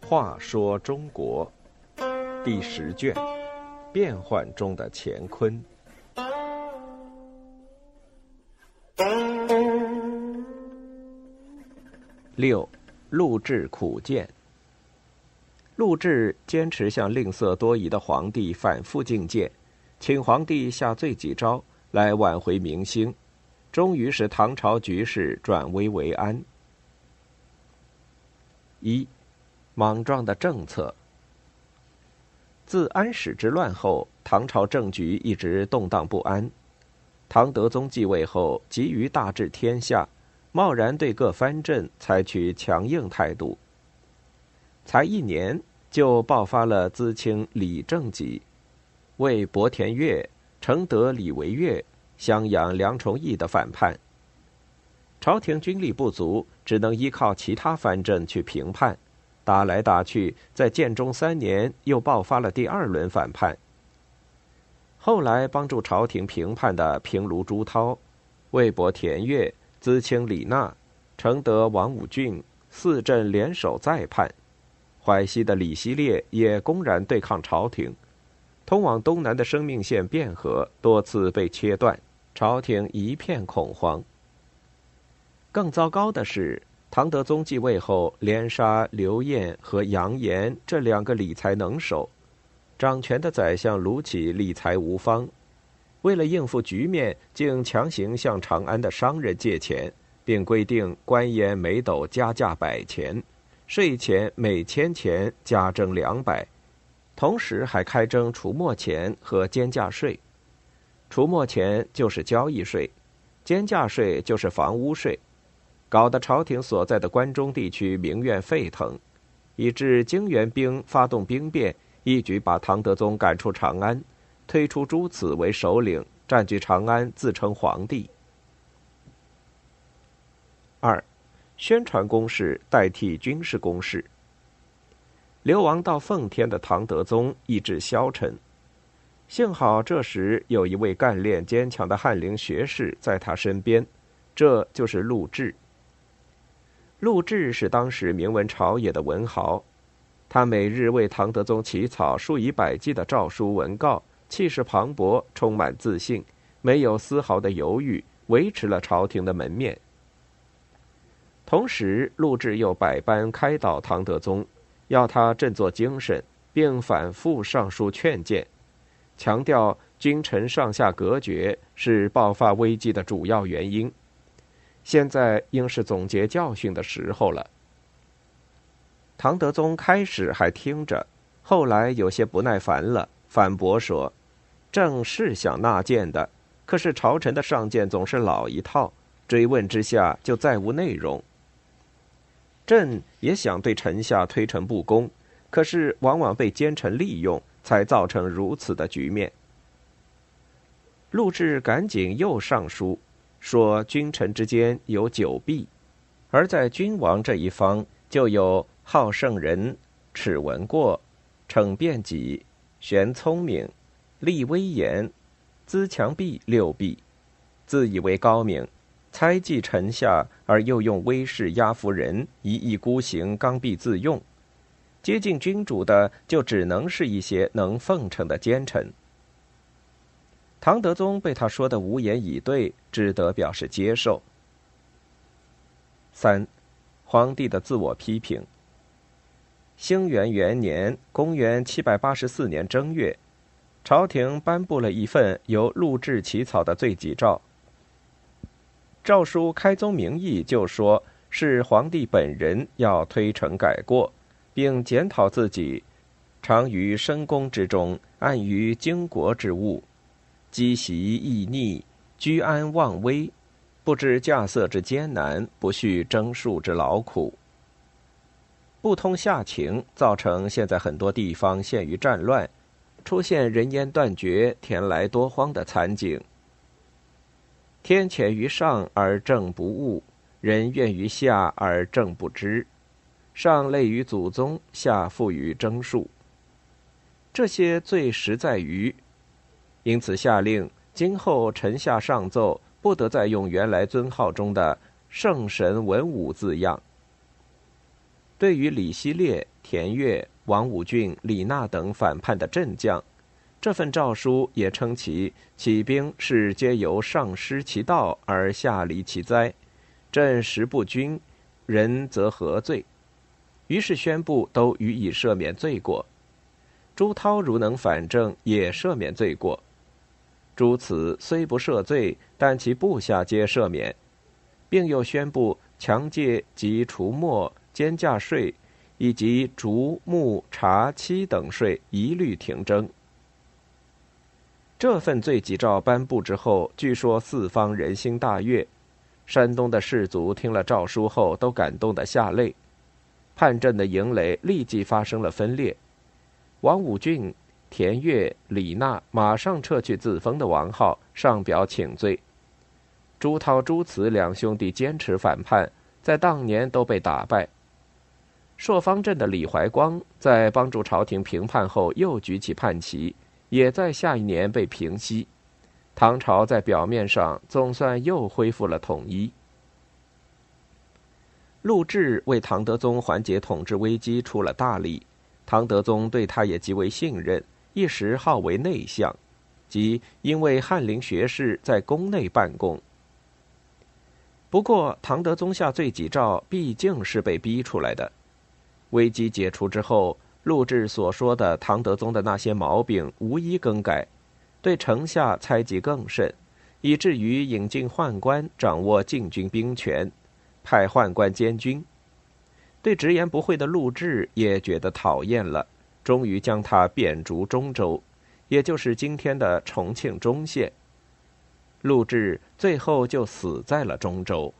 话说中国第十卷：变幻中的乾坤。六，陆贽苦谏。陆贽坚持向吝啬多疑的皇帝反复进谏，请皇帝下罪己诏来挽回民心，终于使唐朝局势转危为安。一，莽撞的政策。自安史之乱后，唐朝政局一直动荡不安。唐德宗继位后，急于大治天下。贸然对各藩镇采取强硬态度，才一年就爆发了资清李正己、为博田悦、承德李维越、襄阳梁崇义的反叛。朝廷军力不足，只能依靠其他藩镇去平叛。打来打去，在建中三年又爆发了第二轮反叛。后来帮助朝廷平叛的平卢朱涛、魏博田悦。资清李纳、承德王武俊四镇联手再叛，淮西的李希烈也公然对抗朝廷，通往东南的生命线汴河多次被切断，朝廷一片恐慌。更糟糕的是，唐德宗继位后，连杀刘晏和杨炎这两个理财能手，掌权的宰相卢杞理财无方。为了应付局面，竟强行向长安的商人借钱，并规定官盐每斗加价百钱，税钱每千钱加征两百，同时还开征除没钱和监价税。除没钱就是交易税，监价税就是房屋税，搞得朝廷所在的关中地区民怨沸腾，以致泾元兵发动兵变，一举把唐德宗赶出长安。推出朱此为首领，占据长安，自称皇帝。二，宣传攻势代替军事攻势。流亡到奉天的唐德宗意志消沉，幸好这时有一位干练坚强的翰林学士在他身边，这就是陆贽。陆贽是当时名闻朝野的文豪，他每日为唐德宗起草数以百计的诏书文告。气势磅礴，充满自信，没有丝毫的犹豫，维持了朝廷的门面。同时，陆贽又百般开导唐德宗，要他振作精神，并反复上书劝谏，强调君臣上下隔绝是爆发危机的主要原因。现在应是总结教训的时候了。唐德宗开始还听着，后来有些不耐烦了，反驳说。正是想纳谏的，可是朝臣的上谏总是老一套，追问之下就再无内容。朕也想对臣下推陈不公，可是往往被奸臣利用，才造成如此的局面。陆贽赶紧又上书，说君臣之间有九弊，而在君王这一方就有好圣人、耻闻过、逞辩己、玄聪明。立威严，资强弊六弊，自以为高明，猜忌臣下而又用威势压服人，一意孤行，刚愎自用。接近君主的，就只能是一些能奉承的奸臣。唐德宗被他说的无言以对，只得表示接受。三，皇帝的自我批评。兴元元年（公元784年正月）。朝廷颁布了一份由陆贽起草的罪己诏。诏书开宗明义就说是皇帝本人要推陈改过，并检讨自己，常于深宫之中，暗于经国之务，积习易逆，居安忘危，不知稼穑之艰难，不恤征戍之劳苦，不通下情，造成现在很多地方陷于战乱。出现人烟断绝、田来多荒的惨景。天谴于上而政不悟，人怨于下而政不知。上累于祖宗，下富于征戍。这些最实在于，因此下令今后臣下上奏，不得再用原来尊号中的“圣神文武”字样。对于李希烈、田悦、王武俊、李纳等反叛的镇将，这份诏书也称其起兵是皆由上失其道而下离其灾，朕实不均，人则何罪？于是宣布都予以赦免罪过。朱涛如能反正，也赦免罪过。诸此虽不赦罪，但其部下皆赦免，并又宣布强戒及除没。监价税以及竹木茶漆等税一律停征。这份罪己诏颁布之后，据说四方人心大悦。山东的士族听了诏书后，都感动得下泪。叛阵的营垒立即发生了分裂。王武俊、田悦、李纳马上撤去自封的王号，上表请罪。朱涛、朱慈两兄弟坚持反叛，在当年都被打败。朔方镇的李怀光在帮助朝廷平叛后，又举起叛旗，也在下一年被平息。唐朝在表面上总算又恢复了统一。陆贽为唐德宗缓解统治危机出了大力，唐德宗对他也极为信任，一时号为内相，即因为翰林学士在宫内办公。不过，唐德宗下罪己诏毕竟是被逼出来的。危机解除之后，陆贽所说的唐德宗的那些毛病无一更改，对城下猜忌更甚，以至于引进宦官掌握禁军兵权，派宦官监军。对直言不讳的陆志也觉得讨厌了终于将他贬逐中州也就是今天的重庆忠县陆志最后就死在了中州。